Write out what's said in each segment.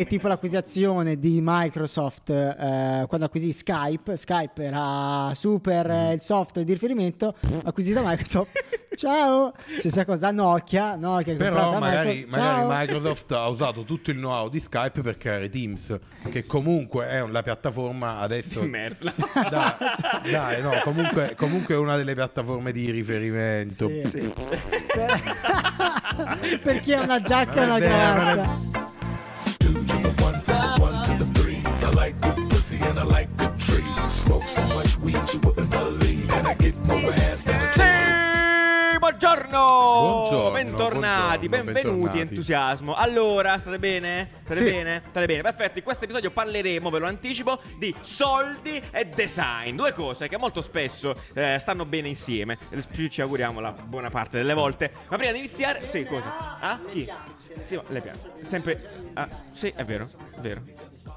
È tipo l'acquisizione di Microsoft eh, quando acquisì Skype. Skype era super eh, il software di riferimento, acquisita Microsoft. Ciao! Stessa cosa Nokia, Nokia Però magari, Microsoft. magari! Microsoft ha usato tutto il know-how di Skype per creare Teams, che comunque è la piattaforma adesso... Merda. Dai, dai, no, comunque, comunque è una delle piattaforme di riferimento. Sì. Sì. Per, per chi ha una giacca e una cravatta. And I like good trees. Smoke so much weed you wouldn't believe, and I get more ass than a Sì, buongiorno! Buongiorno, bentornati, buongiorno, benvenuti, bentornati. entusiasmo. Allora, state bene? State Sì. bene? State bene, perfetto. In questo episodio parleremo, ve lo anticipo, di soldi e design. Due cose che molto spesso eh, stanno bene insieme. Ci- auguriamo la buona parte delle volte. Ma prima di iniziare... Sì, cosa? Ah, chi? Sì, ma le piace. Sempre... Ah, sì, è vero, è vero.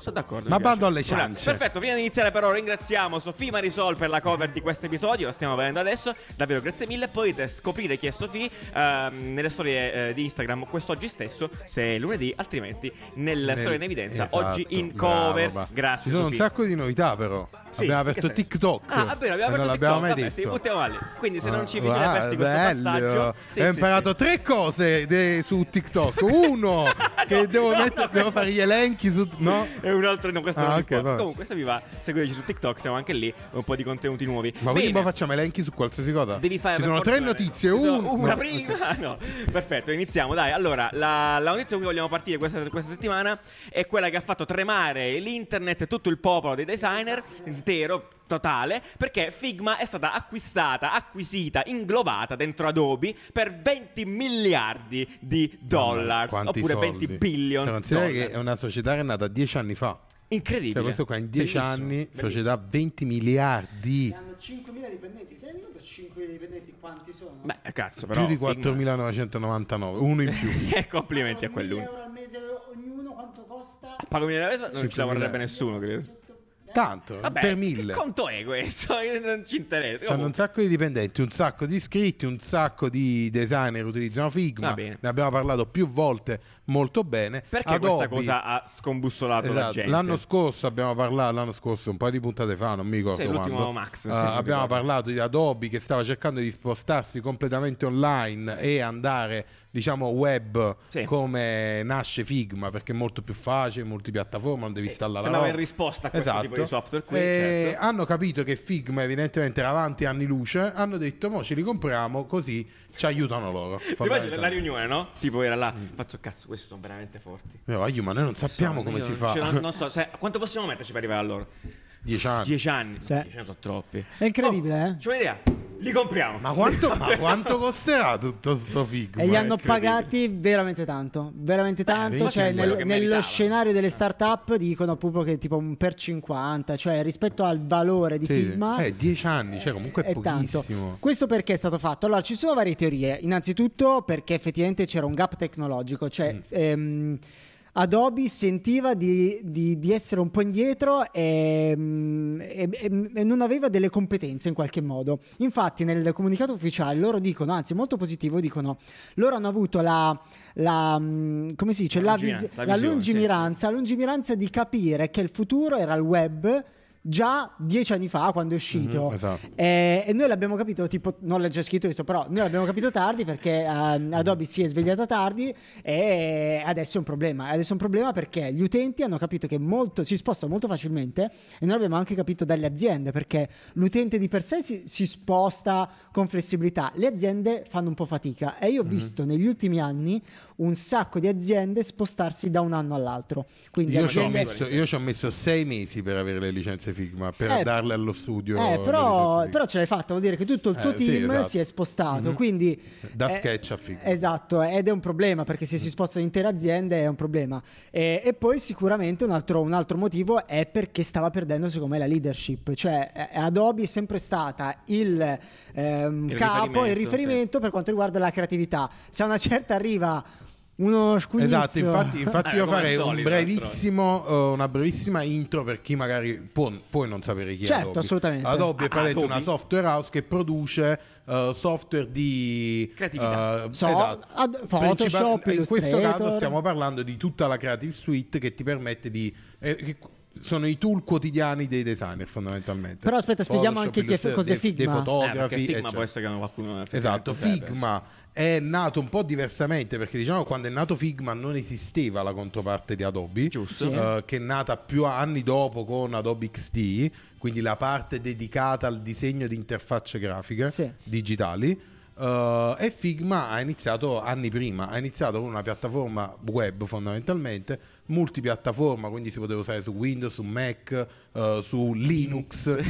Sono d'accordo. Ma bando alle ciance. Perfetto, prima di iniziare però ringraziamo Sofì Marisol per la cover di questo episodio, la stiamo vedendo adesso, davvero grazie mille, potete scoprire chi è Sofì ehm, nelle storie eh, di Instagram quest'oggi stesso, se è lunedì, altrimenti nella Nel- storia in evidenza, esatto, oggi in cover, bravo. grazie Ci sono Sofì. un sacco di novità però. Sì, abbiamo aperto senso? TikTok. Ah, è vero, abbiamo aperto TikTok, mai vabbè, sì, detto. buttiamo lì. Quindi se non ci vi Ah, siete persi questo bello. passaggio, sì, Ho sì, imparato tre cose de- su TikTok. Uno, che No, devo, no, mettere- no, devo fare gli elenchi su... No? E un altro, no, questo Ah, non ok, importa. vabbè. Comunque, se vi va, seguiteci su TikTok, siamo anche lì, un po' di contenuti nuovi. Ma quindi facciamo elenchi su qualsiasi cosa? Devi fare Ci sono tre una- notizie. Una no. prima. No. Perfetto, iniziamo. Dai, allora, la, la notizia con cui vogliamo partire questa, questa settimana è quella che ha fatto tremare l'internet e tutto il popolo dei designer intero. Totale perché Figma è stata acquistata, acquisita, inglobata dentro Adobe per 20 miliardi di dollars Quanti oppure soldi? 20 billion. Cioè, considera che è una società che è nata dieci anni fa. incredibile. Cioè, questo qua in dieci Bellissimo, anni, bellissimo. società 20 miliardi. Hanno 5.000 dipendenti. Ti rendi conto 5.000 dipendenti quanti sono? Beh, cazzo, però. Più di Figma- 4.999, uno in più. Eh, complimenti a 1.000 quell'uno. euro al mese ognuno quanto costa? Pago 1000 euro, non ci 5.000. lavorerebbe nessuno, credo. Tanto, Vabbè, per che mille. conto è questo? Non ci interessa. C'hanno un sacco di dipendenti, un sacco di iscritti, un sacco di designer utilizzano Figma. Ne abbiamo parlato più volte, molto bene. Perché Adobe- questa cosa ha scombussolato la Esatto, gente? L'anno scorso abbiamo parlato, l'anno scorso, un po' di puntate fa, non mi ricordo Sì, l'ultimo quando, Max, mi abbiamo parlato di Adobe che stava cercando di spostarsi completamente online e andare, diciamo, web Sì. come nasce Figma, perché è molto più facile, multipiattaforma, non devi installare la roba. in risposta a questo Esatto. tipo di software qui, E certo. hanno capito che Figma evidentemente era avanti anni luce, hanno detto, mo ce li compriamo così ci aiutano loro. Ti immagini fondamentalmente. la riunione, no? Tipo era là, faccio cazzo, questi sono veramente forti. Eh, voglio, ma noi non sappiamo Sono- come si non fa. non so, se- quanto possiamo metterci per arrivare a loro? Dieci anni. Dieci anni. Sì. Dieci anni sono troppi. È incredibile, Oh, eh? C'ho un'idea. Li compriamo. Ma quanto, ma quanto costerà tutto sto Figma? E li hanno pagati veramente tanto, veramente tanto. vedi, Cioè, nel- nello scenario delle start-up dicono proprio che tipo un per 50, cioè rispetto al valore di Sì, Figma. Eh, dieci anni, cioè comunque è, è tanto. pochissimo. Questo perché è stato fatto? Allora, ci sono varie teorie. Innanzitutto perché effettivamente c'era un gap tecnologico, cioè Mm. ehm, Adobe sentiva di, di- di essere un po' indietro e, mm, e- e- e non aveva delle competenze in qualche modo. Infatti, nel comunicato ufficiale loro dicono, anzi, molto positivo, dicono loro hanno avuto la. la, mm, come si dice? La La, vis- la visione, lungimiranza, la lungimiranza di capire che il futuro era il web già dieci anni fa quando è uscito. Mhm, esatto. e, e noi l'abbiamo capito tipo non l'ho già scritto questo però noi l'abbiamo capito tardi perché ehm, Adobe si è svegliata tardi e adesso è un problema. Adesso è un problema perché gli utenti hanno capito che molto, si spostano molto facilmente e noi abbiamo anche capito dalle aziende perché l'utente di per sé si, si sposta con flessibilità. Le aziende fanno un po' fatica e io ho visto negli ultimi anni un sacco di aziende spostarsi da un anno all'altro quindi Io ci, ho aziende- messo, io ci ho messo sei mesi per avere le licenze Figma, per Eh, darle allo studio. Eh, però, però ce l'hai fatta, vuol dire che tutto il tuo Eh, sì, team esatto. si è spostato. Mhm. Quindi, Da eh, sketch a Figma. Esatto, ed è un problema perché se si spostano intere aziende è un problema. E, e poi sicuramente un altro, un altro motivo è perché stava perdendo secondo me la leadership. Cioè eh, Adobe è sempre stata il, ehm, Il capo, il riferimento, riferimento per quanto riguarda la creatività. Se a una certa arriva uno scugnizzo. Esatto, infatti, infatti Eh, io farei un solito, brevissimo, eh, una brevissima intro per chi magari può, può non sapere chi è Certo, Adobe. assolutamente. Adobe è Ah, Adobe. una software house che produce eh, software di Creatività. eh, So- esatto. ad- Photoshop, in questo caso stiamo parlando di tutta la Creative Suite che ti permette di eh, che sono i tool quotidiani dei designer fondamentalmente. Però aspetta, spieghiamo Photoshop, anche è- Illustrator, cos'è dei- dei Figma. Eh, fotografi, Figma eccetera. può essere che qualcuno Esatto, Figma è nato un po' diversamente perché diciamo quando è nato Figma non esisteva la controparte di Adobe, Giusto. Sì. eh, che è nata più anni dopo con Adobe XD, quindi la parte dedicata al disegno di interfacce grafiche Sì. digitali. Eh, e Figma ha iniziato anni prima, ha iniziato con una piattaforma web fondamentalmente, multipiattaforma, quindi si poteva usare su Windows, su Mac, eh, su Linux, eh,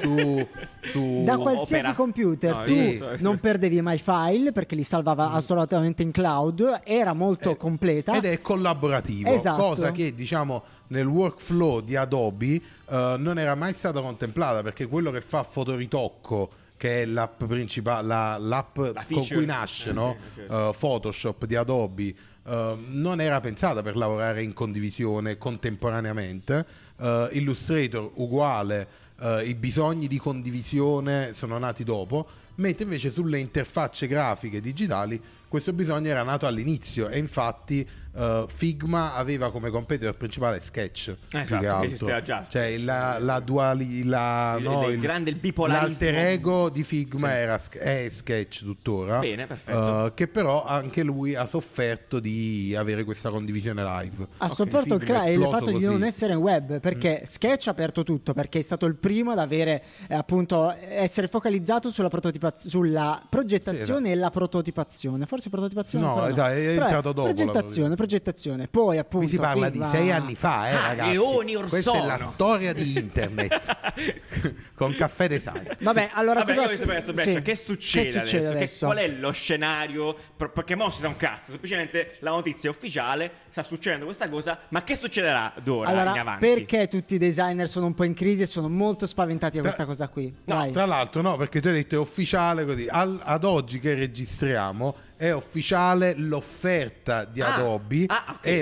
su, su Da qualsiasi Opera. computer No, tu sì. non perdevi mai file perché li salvava assolutamente in cloud, era molto Eh, completa. Ed è collaborativo, Esatto. cosa che diciamo nel workflow di Adobe non era mai stata contemplata perché quello che fa fotoritocco che è l'app principale, la- l'app La con cui nasce Eh, no? sì, ok. Eh, Photoshop di Adobe, eh, non era pensata per lavorare in condivisione contemporaneamente. Eh, Illustrator uguale, i bisogni di condivisione sono nati dopo, mentre invece sulle interfacce grafiche digitali questo bisogno era nato all'inizio e infatti eh, Figma aveva come competitor principale Sketch più Esatto, che che altro. esisteva già. cioè la, la duali la, Il- no, il grande- il bipolarismo. l'alter ego di Figma Sì. era, è Sketch tuttora Bene, perfetto. eh, che però anche lui ha sofferto di avere questa condivisione live Ha Ok, sofferto il, cla- il fatto di così. Mm. non essere in web perché Sketch ha aperto tutto perché è stato il primo ad avere eh, appunto essere focalizzato sulla, prototipaz- sulla progettazione Sì, e la prototipazione forse prototipazione No, ancora esatto, è entrato dopo la progettazione progettazione poi appunto Qui si parla di sei anni fa, eh, Ah, ragazzi. leoni or Questa è la storia di internet con caffè design. vabbè allora Vabbè, cosa sapere adesso, sì. Che succede, Che succede adesso? Che- adesso? qual è lo scenario? Per- Perché mo si sa un cazzo, semplicemente la notizia è ufficiale, sta succedendo questa cosa, ma che succederà d'ora in allora avanti? perché tutti i designer sono un po' in crisi e sono molto spaventati da questa cosa qui No, Vai. tra l'altro no, perché tu hai detto è ufficiale così. Al- ad oggi che registriamo è ufficiale l'offerta di Ah, Adobe ah, ok, e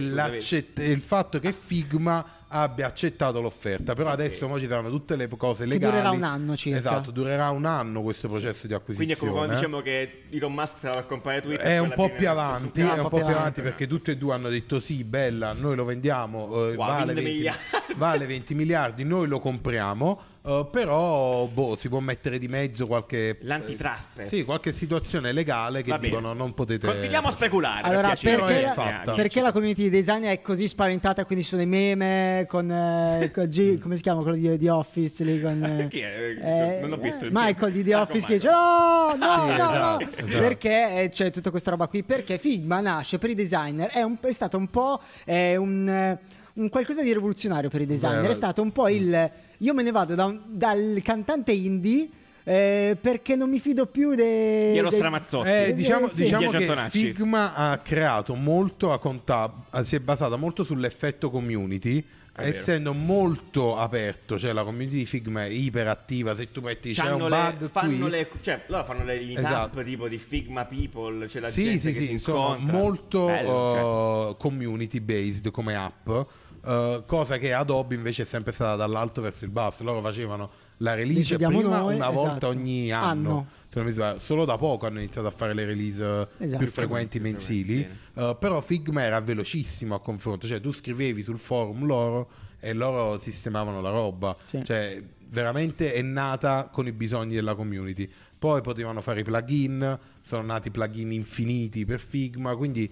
e il fatto che Figma abbia accettato l'offerta. Però adesso mo ci saranno tutte le cose legali. durerà un anno circa. Esatto, durerà un anno questo processo di Quindi acquisizione. è come quando diciamo che Elon Musk stava a comprare Twitter. È un po' fine più avanti, è un po' più avanti perché tutti e due hanno detto sì, bella, noi lo vendiamo, eh, Wow, vale, 20 20, miliardi. vale 20 miliardi, noi lo compriamo, eh, però boh, si può mettere di mezzo qualche... L'antitrust. Sì, qualche situazione legale che dicono non potete... Continuiamo a speculare. per Allora, piacere. perché, la, fatta. perché la community di design è così spaventata? Quindi ci sono i meme con, eh, con G- come si chiama quello di, di Office? Lì, con, eh, Chi è? eh, Non ho visto il Michael di The Ah, Office che dice: Michael. No, no, Sì, no, esatto, no. esatto. Perché eh, c'è tutta questa roba qui? Perché Figma nasce per i designer, è, un- è stato un po' eh, un. Eh, un qualcosa di rivoluzionario per i designer Beh, è stato un po' il io me ne vado da un- dal cantante indie eh, perché non mi fido più de, Piero de- Stramazzotti. Eh, diciamo sì. diciamo che Antonacci. Figma ha creato molto, ha conta- si è basata molto sull'effetto community, essendo molto aperto, cioè la community di Figma è iperattiva, se tu metti c'è C'hanno un le- bug fanno qui, le, cioè, loro fanno le meetup Esatto. tipo di Figma People, c'è la sì, gente sì, che sì, si sono incontra. molto Bello, cioè. uh, community based come app, uh, cosa che Adobe invece è sempre stata dall'alto verso il basso. Loro facevano la release Decidiamo prima noi, una volta esatto. ogni anno. Anno. Solo da poco hanno iniziato a fare le release uh, Esatto. più frequenti mensili. Uh, però Figma era velocissimo a confronto, cioè tu scrivevi sul forum loro e loro sistemavano la roba. Sì. Cioè, veramente è nata con i bisogni della community. Poi potevano fare i plugin, sono nati plugin infiniti per Figma, quindi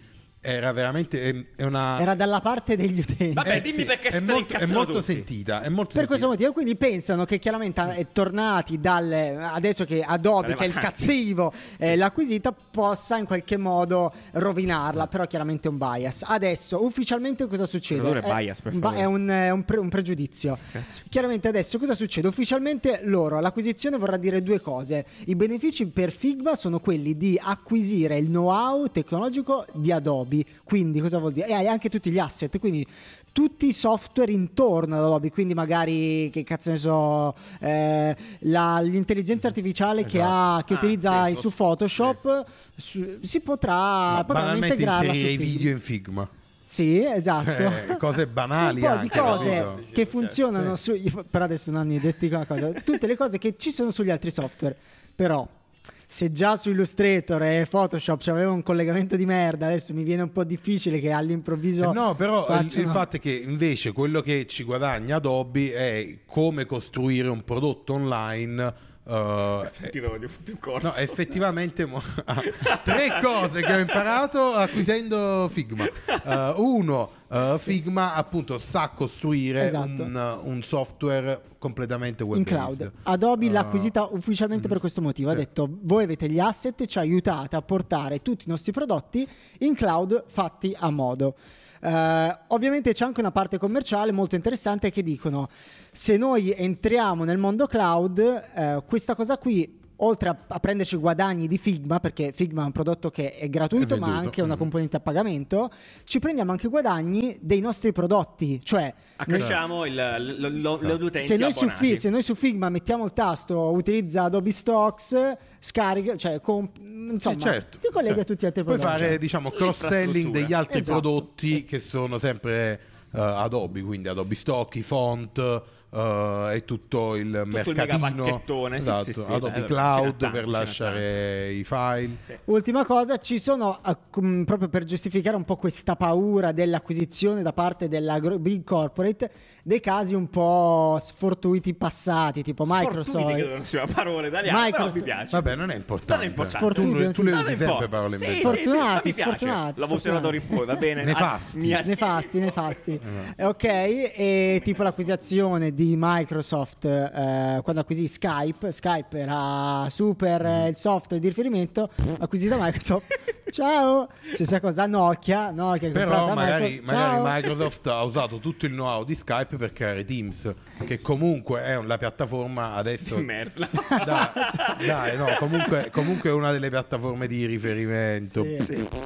era veramente è, è una era dalla parte degli utenti Vabbè, eh, dimmi perché è molto, è molto sentita, è molto Per questo sentita. motivo, quindi pensano che chiaramente è tornati dal adesso che Adobe, che è il cattivo, eh, l'ha acquisita, possa in qualche modo rovinarla. Però chiaramente è un bias. Adesso, ufficialmente, cosa succede? È- dire bias? È un, è un pre- un pregiudizio. Grazie. Chiaramente adesso cosa succede? Ufficialmente loro, l'acquisizione vorrà dire due cose. I benefici per Figma sono quelli di acquisire il know-how tecnologico di Adobe Adobe. Quindi cosa vuol dire? E hai anche tutti gli asset, quindi tutti i software intorno ad Adobe, quindi magari che cazzo ne so, eh, la- l'intelligenza artificiale che, ha, che Ah, utilizza sì, su sì. Photoshop su- si potrà, banalmente integrarla su i video in Figma. Sì, esatto. Eh, cose banali Un po' di cose capito? che funzionano su. Però adesso Nanni, adesso ti dico una cosa. Tutte le cose che ci sono sugli altri software. Però. Se già su Illustrator e Photoshop c'aveva un collegamento di merda, adesso mi viene un po' difficile che all'improvviso. Eh No, però il, facciano- il fatto è che invece quello che ci guadagna Adobe è come costruire un prodotto online. corso. No, effettivamente mo- ah, tre cose che ho imparato acquisendo Figma. Eh, uno, eh, Figma appunto sa costruire Esatto. un, un software completamente web in cloud. Adobe l'ha Eh, acquisita ufficialmente per questo motivo. Ha sì. detto: Voi avete gli asset, ci aiutate a portare tutti i nostri prodotti in cloud fatti a modo. Eh, ovviamente c'è anche una parte commerciale molto interessante che dicono: se noi entriamo nel mondo cloud, eh, questa cosa qui. Oltre a, a prenderci i guadagni di Figma, perché Figma è un prodotto che è gratuito, È ma ha anche una Mhm. componente a pagamento, ci prendiamo anche i guadagni dei nostri prodotti. Cioè, Accresciamo il, l- l- lo- le utenti se noi, su abbonati. Fi- se noi su Figma mettiamo il tasto utilizza Adobe Stocks, scarica, cioè comp- insomma, Sì, certo. ti collega a Certo. tutti gli altri Puoi prodotti. fare diciamo cross-selling degli altri Esatto. prodotti che sono sempre eh, Adobe, quindi Adobe Stock, i font eh, e tutto il il mega mercatino. pacchettone, sì, esatto, sì, sì, Adobe ce n'è Cloud tanto, per lasciare i file. Sì. Ultima cosa, ci sono eh, proprio per giustificare un po' questa paura dell'acquisizione da parte della big corporate dei casi un po' sfortuiti passati, tipo Sfortuiti, Microsoft. credo non sia una parola italiana, Microsoft- però mi piace. Vabbè, non è importante. Non è importante. Sfortuti, tu, non tu le si- usi sempre parole Sì, in sì, sì, Sfortunati, sfortunati, L'avevo senato in poi, va bene? Nefasti. Ah, Nefasti, nefasti. Eh, Ok, e tipo l'acquisizione di Microsoft eh, quando acquisì Skype, Skype era super eh, il software di riferimento, acquisita Microsoft. Ciao! Stessa cosa Nokia, Nokia Però magari, Microsoft. magari! Microsoft ha usato tutto il know-how di Skype per creare Teams, che comunque è la piattaforma adesso... Merda. Dai, dai, no, comunque, comunque è una delle piattaforme di riferimento. Sì.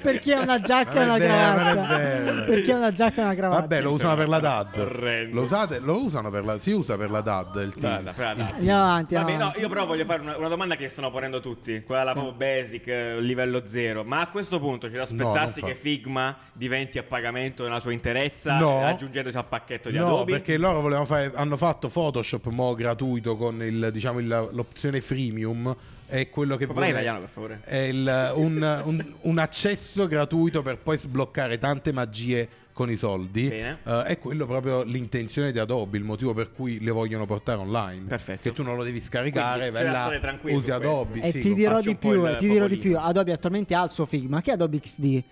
Perché ha una giacca e una cravatta? vero. Perché ha una giacca e una cravatta? Vabbè, lo usano per la DAD. Orrendo. Lo, usate, lo usano per la, si usa per la DAD il Teams. dai. Il- Andiamo avanti, Vabbè, no, io però voglio fare una, una domanda che stanno ponendo tutti, quella là proprio basic, eh, livello zero. Ma a questo punto c'è da aspettarsi No, che. Figma diventi a pagamento nella sua interezza, No. aggiungendosi al pacchetto di No, Adobe? perché loro volevano fare, hanno fatto Photoshop mo gratuito con il, diciamo, il- l'opzione freemium. È quello che vuole- italiano, per favore? È il- un, un- un accesso gratuito per poi sbloccare tante magie con i soldi. Eh, è quello proprio l'intenzione di Adobe, il motivo per cui le vogliono portare online. Perfetto. Che tu non lo devi scaricare, vai là, usi questo. Adobe. E sì, ti dirò di più, il ti dirò di più. Adobe attualmente ha il suo Figma, che è Adobe XD.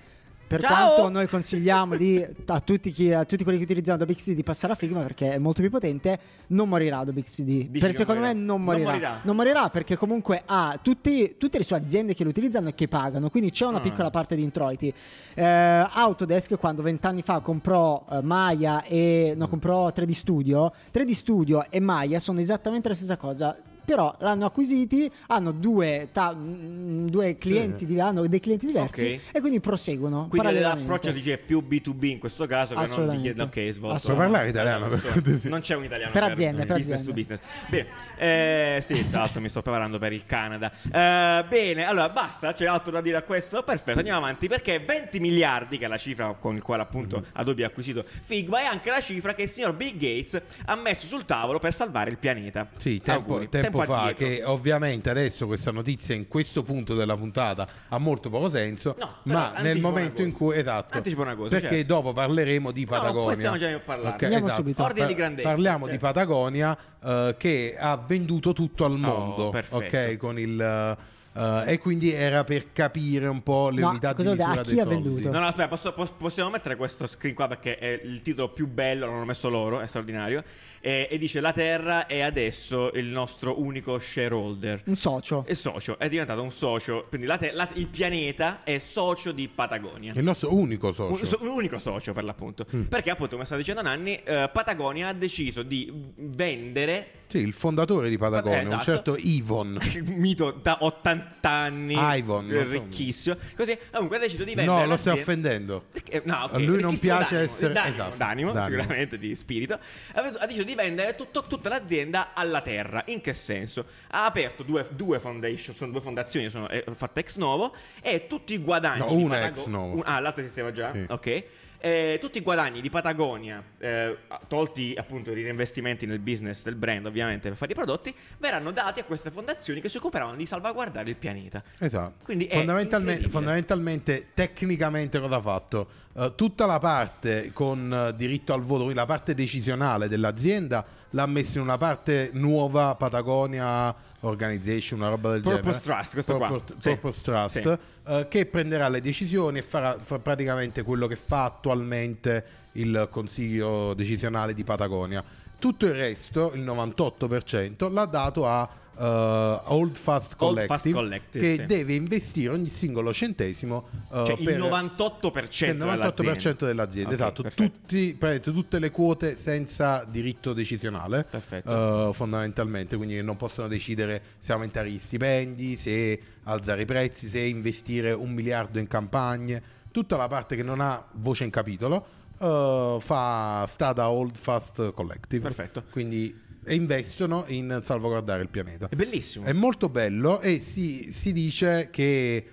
Per Ciao! noi consigliamo di- a, tutti chi- a tutti quelli che utilizzano Adobe XD di passare a Figma perché è molto più potente, non morirà Adobe XD. Dici per secondo non me morirà? non Non morirà. morirà? Non morirà perché comunque ha tutti- tutte le sue aziende che lo utilizzano e che pagano, quindi c'è una Ah. piccola parte di introiti. Eh, Autodesk quando vent'anni fa comprò eh, Maya e no, comprò 3D Studio, 3D Studio e Maya sono esattamente la stessa cosa. Però l'hanno acquisiti, hanno due, ta- mm, due clienti, di- hanno dei clienti diversi Ok. e quindi proseguono. Quindi l'approccio dice è più B2B in questo caso che non Assolutamente. chiedere ok svolto. Puoi parlare italiano, Non cortesia? Non c'è un italiano Per aziende, per business aziende. to business. Bene, eh, sì, tra l'altro mi sto preparando per il Canada. Eh, bene, allora basta, c'è altro da dire a questo? Perfetto, andiamo avanti perché 20 miliardi, che è la cifra con il quale appunto Adobe ha acquisito Figma, è anche la cifra che il signor Bill Gates ha messo sul tavolo per salvare il pianeta. Sì, tempo, Auguri. tempo fa, addietro. che ovviamente adesso questa notizia in questo punto della puntata ha molto poco senso, No, ma nel momento in cui esatto, Anticipa una cosa, perché certo. dopo parleremo di No, Patagonia. possiamo già parlare. Ok, Andiamo esatto. subito. Ordine di grandezza, Parliamo certo. di Patagonia eh, che ha venduto tutto al mondo, Oh, perfetto. ok, con il eh, e quindi era per capire un po' le No, unità cosa di misura? A chi dei ha soldi. venduto? No, no, aspetta, posso- pos- possiamo mettere questo screen qua perché è il titolo più bello, l'hanno messo loro, è straordinario. E, e dice: La Terra è adesso il nostro unico shareholder. Un socio. È socio, è diventato un socio. Quindi la te- la- il pianeta è socio di Patagonia. Il nostro unico socio. Un, so- un unico socio per l'appunto. Perché appunto, come sta dicendo Nanni, eh, Patagonia ha deciso di vendere Sì, il fondatore di Patagonia, Eh, esatto. un certo Ivon. mito da 80 60 anni, Ivon, eh, ricchissimo. Così, comunque ha deciso di vendere No, lo stai offendendo. perché- no, ok, A lui non piace d'animo, essere- d'animo, esatto, d'animo, d'animo. sicuramente di spirito. Ha, deciso di vendere tutto- tutta l'azienda alla terra. In che senso? Ha aperto due, due foundation, sono due fondazioni, sono eh, fatte ex novo e tutti i guadagni. No, una Patago- ex novo. un- ah, l'altra esisteva già? Sì. Ok. Eh, tutti i guadagni di Patagonia, eh, tolti appunto i reinvestimenti nel business del brand, ovviamente per fare i prodotti, verranno dati a queste fondazioni che si occuperanno di salvaguardare il pianeta. Esatto. Quindi fondamentalmente, fondamentalmente, tecnicamente cosa ha fatto? Eh, tutta la parte con eh, diritto al voto, quindi la parte decisionale dell'azienda, l'ha messa in una parte nuova Patagonia Organization, una roba del Purpose genere. Trust, questo qua. Purpose, Sì. Purpose Trust, Sì. eh, che prenderà le decisioni e farà, fa praticamente quello che fa attualmente il consiglio decisionale di Patagonia. Tutto il resto, il 98%, l'ha dato a eh, Old Fast Old Collective, Fast Collective, che sì. deve investire ogni singolo centesimo eh, Cioè il per- 98% il 98% dell'azienda, Ok, esatto, perfetto. Tutti, tutte le quote senza diritto decisionale, eh, fondamentalmente, quindi non possono decidere se aumentare gli stipendi, se alzare i prezzi, se investire un miliardo in campagne, tutta la parte che non ha voce in capitolo fa, sta da Old Fast Collective, Perfetto. quindi e investono in salvaguardare il pianeta. È bellissimo. È molto bello e si, si dice che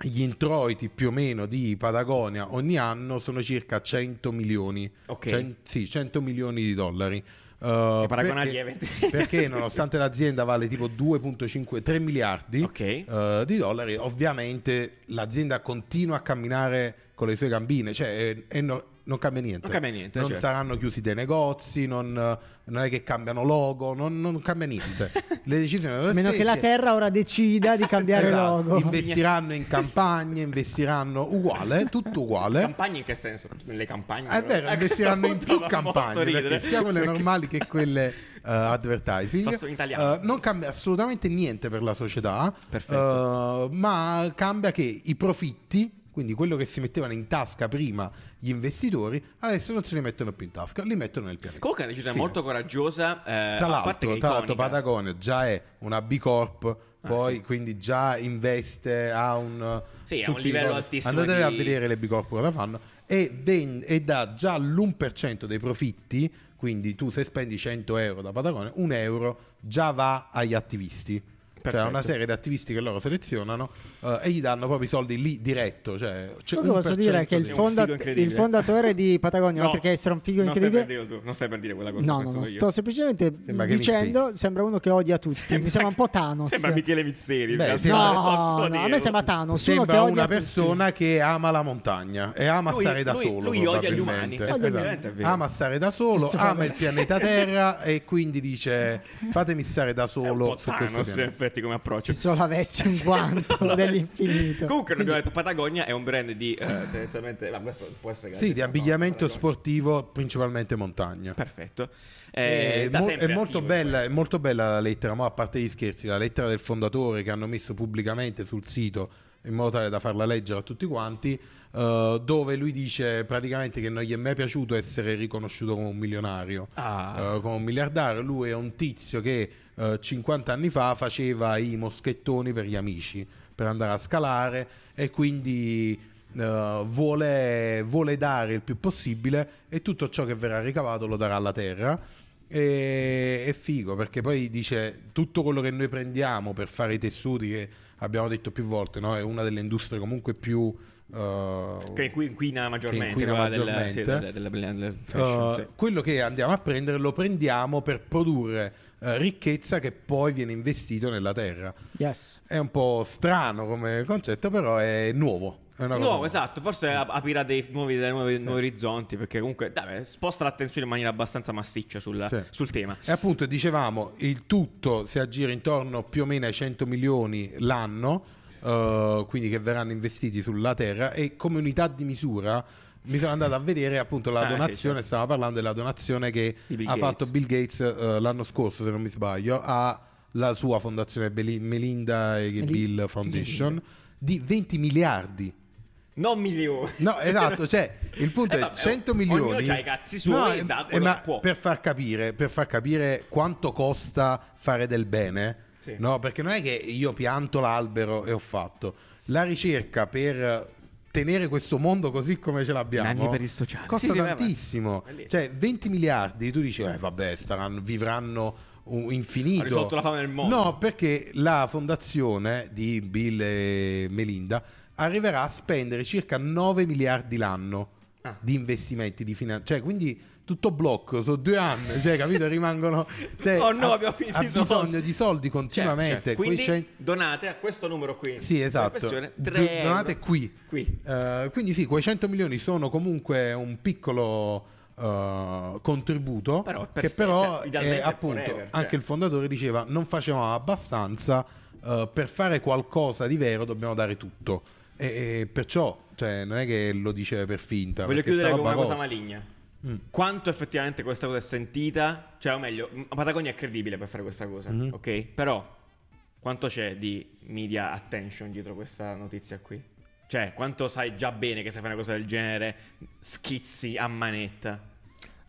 gli introiti più o meno di Patagonia ogni anno sono circa 100 milioni. Ok. Cen- sì, 100 milioni di dollari. Uh, perché, ai 20. perché nonostante l'azienda vale tipo 2.5 3 miliardi Ok. uh, di dollari ovviamente l'azienda continua a camminare con le sue gambine cioè è- è no- non cambia niente Non cambia niente, non certo. saranno chiusi dei negozi non, non è che cambiano logo non, non cambia niente le decisioni sono le meno che la. Terra ora decida di cambiare Esatto. logo. investiranno in campagne investiranno uguale tutto uguale Campagne in che senso? Nelle campagne? È vero, investiranno in più campagne perché sia quelle normali che quelle eh, advertising. Fosse in italiano. Eh, non cambia assolutamente niente per la società, eh, ma cambia che i profitti, quindi quello che si mettevano in tasca prima gli investitori, adesso non se li mettono più in tasca, li mettono nel pianeta. Comunque è una decisione molto coraggiosa. eh, Tra a l'altro, tra l'altro. Patagonia già è una B Corp, poi Ah, sì. quindi già investe a un, Sì, a un livello altissimo Andate a di- vedere le B Corp cosa fanno e, ven- e dà già l'1% dei profitti, quindi tu se spendi 100 euro da Patagonia, un euro già va agli attivisti. Cioè Perfetto. una serie di attivisti che loro selezionano eh, e gli danno proprio i soldi lì diretto. Cioè, c'è Comunque posso 1% dire che il, di- un fonda- figo incredibile. il fondatore di Patagonia, No, oltre che essere un figo non stai incredibile, dirlo tu, non stai per dire quella cosa. No, no, no, io. sto semplicemente Sembra dicendo, sembra uno che odia tutti, mi sembra un po' Thanos. Sembra Michele Misseri. Beh, sì. No, no, a me sembra Thanos, uno che Sembra odia una tutti. persona che ama la montagna e ama Lui- stare da lui- solo. lui odia gli umani. Esatto. Ama stare da solo, ama il pianeta Terra e quindi dice fatemi stare da solo su questo pianeta. Effetti, come approccio. Se solo avessi un guanto dell'infinito. Comunque, noi abbiamo detto Patagonia è un brand di eh, tendenzialmente. ma questo può essere. Sì, di abbigliamento no, sportivo, principalmente montagna. Perfetto. Eh, Eh, da mo- è, molto bella, è molto bella la lettera, ma a parte gli scherzi, la lettera del fondatore che hanno messo pubblicamente sul sito in modo tale da farla leggere a tutti quanti, eh, dove lui dice praticamente che non gli è mai piaciuto essere riconosciuto come un milionario, Ah. eh, come un miliardario. Lui è un tizio che eh, 50 anni fa faceva i moschettoni per gli amici, per andare a scalare e quindi eh, vuole, vuole dare il più possibile e tutto ciò che verrà ricavato lo darà alla terra. E è figo perché poi dice tutto quello che noi prendiamo per fare i tessuti che abbiamo detto più volte no? è una delle industrie comunque più eh, Che inqui- inquina maggiormente. inquina quella del- maggiormente. sì, delle- delle- delle- delle fashion, Uh, sì. quello che andiamo a prendere lo prendiamo per produrre eh, ricchezza che poi viene investito nella terra. Yes. È un po' strano come concetto, però è nuovo. Nuovo, esatto, forse ap- aprirà dei nuovi, dei nuovi, nuovi orizzonti perché comunque dai, sposta l'attenzione in maniera abbastanza massiccia sul, Sì. sul tema. E appunto dicevamo, il tutto si aggira intorno più o meno ai 100 milioni l'anno, eh, quindi che verranno investiti sulla terra e come unità di misura mi sono andato a vedere appunto la Ah, sì, donazione, certo. stiamo parlando della donazione che ha Gates. fatto Bill Gates eh, l'anno scorso, se non mi sbaglio, alla sua fondazione Melinda e Bill Foundation di 20 miliardi. Non milioni. No, esatto, cioè il punto Eh, è vabbè, 100 ognuno milioni. c'ha i cazzi suoi e dà quello ma che può. Per far capire, per far capire quanto costa fare del bene. Sì. No, perché non è che io pianto l'albero e ho fatto. La ricerca per tenere questo mondo così come ce l'abbiamo Nanni per il sociale. costa Sì, sì, tantissimo. Cioè, 20 miliardi, tu dici, eh, vabbè, staranno, vivranno infinito. Ha risolto la fame nel mondo. No, perché la fondazione di Bill e Melinda arriverà a spendere circa 9 miliardi l'anno Ah. di investimenti di finanza. Cioè, quindi tutto blocco, sono due anni, cioè, capito? Rimangono... Cioè, Oh no, ha- abbiamo finito ha soldi. bisogno di soldi continuamente. Certo, certo. quei Quindi cen- donate a questo numero qui. Sì, esatto. Do- 3 donate qui. Qui. Eh, quindi sì, quei 100 milioni sono comunque un piccolo eh, contributo Però per che sé, però cioè, è, appunto forever, anche cioè. il fondatore diceva non facevamo abbastanza eh, per fare qualcosa di vero dobbiamo dare tutto e, e perciò cioè, non è che lo dice per finta Voglio chiudere con una cosa maligna. Mm. Quanto effettivamente questa cosa è sentita? Cioè, o meglio, Patagonia è credibile per fare questa cosa, Mhm. ok? Però, quanto c'è di media attention dietro questa notizia qui? Cioè, quanto sai già bene che se fai una cosa del genere schizzi a manetta?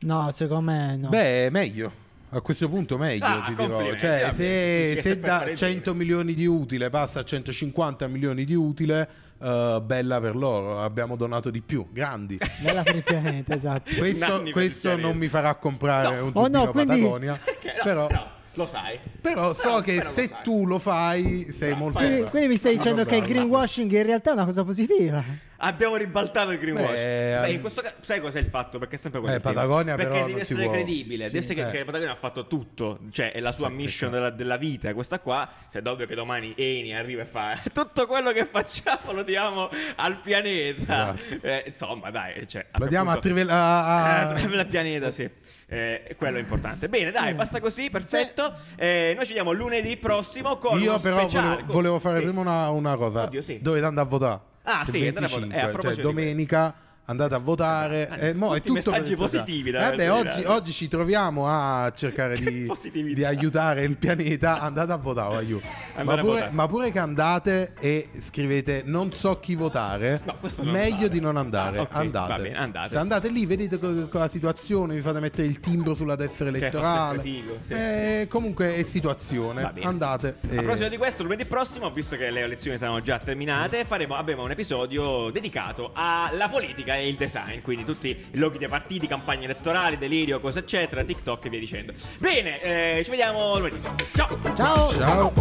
No, secondo me no. Beh, meglio. A questo punto meglio, Ah, ti dirò. Cioè, se, se se da fare 100 bene. milioni di utile passa a 150 milioni di utile, eh, bella per loro. Abbiamo donato di più, grandi. Bella per il pianeta, esatto. Questo, questo non mi farà comprare No. un Oh, no, quindi- Patagonia. Però, no, lo sai. però so Però- che però lo se sai. tu lo fai, sei No, molto Quindi, quindi mi stai dicendo che il greenwashing in realtà è una cosa positiva. Abbiamo ribaltato il greenwash. Beh, Beh, eh, in questo caso, sai cos'è il fatto? Perché è sempre quello Eh. Patagonia Perché però devi essere credibile. sì, devi essere che, eh. che Patagonia ha fatto tutto. Cioè, è la sua Sì, mission della, della vita. Questa qua. Se è ovvio che domani Eni arriva e fa tutto quello che facciamo lo diamo al pianeta. Esatto. Eh, insomma, dai. Cioè, Lo diamo a, appunto- Trivel- a- a- eh, pianeta, sì. Eh, quello è importante. Bene, dai, basta così, perfetto. Eh, noi ci vediamo lunedì prossimo con Io uno però speciale. volevo, volevo fare Sì. prima una, una cosa. Oddio, sì. Dovete andare a votare. Ah, sì, andate a votare. 25, Eh, cioè domenica andate a votare. Eh, Eh, mo è tutto messaggi positivi da- Eh, beh, oggi, oggi ci troviamo a cercare di, di aiutare il pianeta. Andate a votare, aiuto. Ma a pure, ma pure che andate e scrivete non so chi votare. No, meglio vale. di non andare. Ah, ok, andate. bene, andate. Andate lì, vedete co- co- la situazione, vi fate mettere il timbro sulla fa elettorale. figo, sì. Eh, comunque è situazione. Andate. A e- proposito di questo, lunedì prossimo, visto che le lezioni saranno già terminate, faremo, avremo un episodio dedicato alla politica e il design, quindi tutti i loghi dei partiti, campagne elettorali, delirio, cose eccetera, TikTok e via dicendo. Bene, eh, ci vediamo lunedì. Ciao! Ciao! Ciao.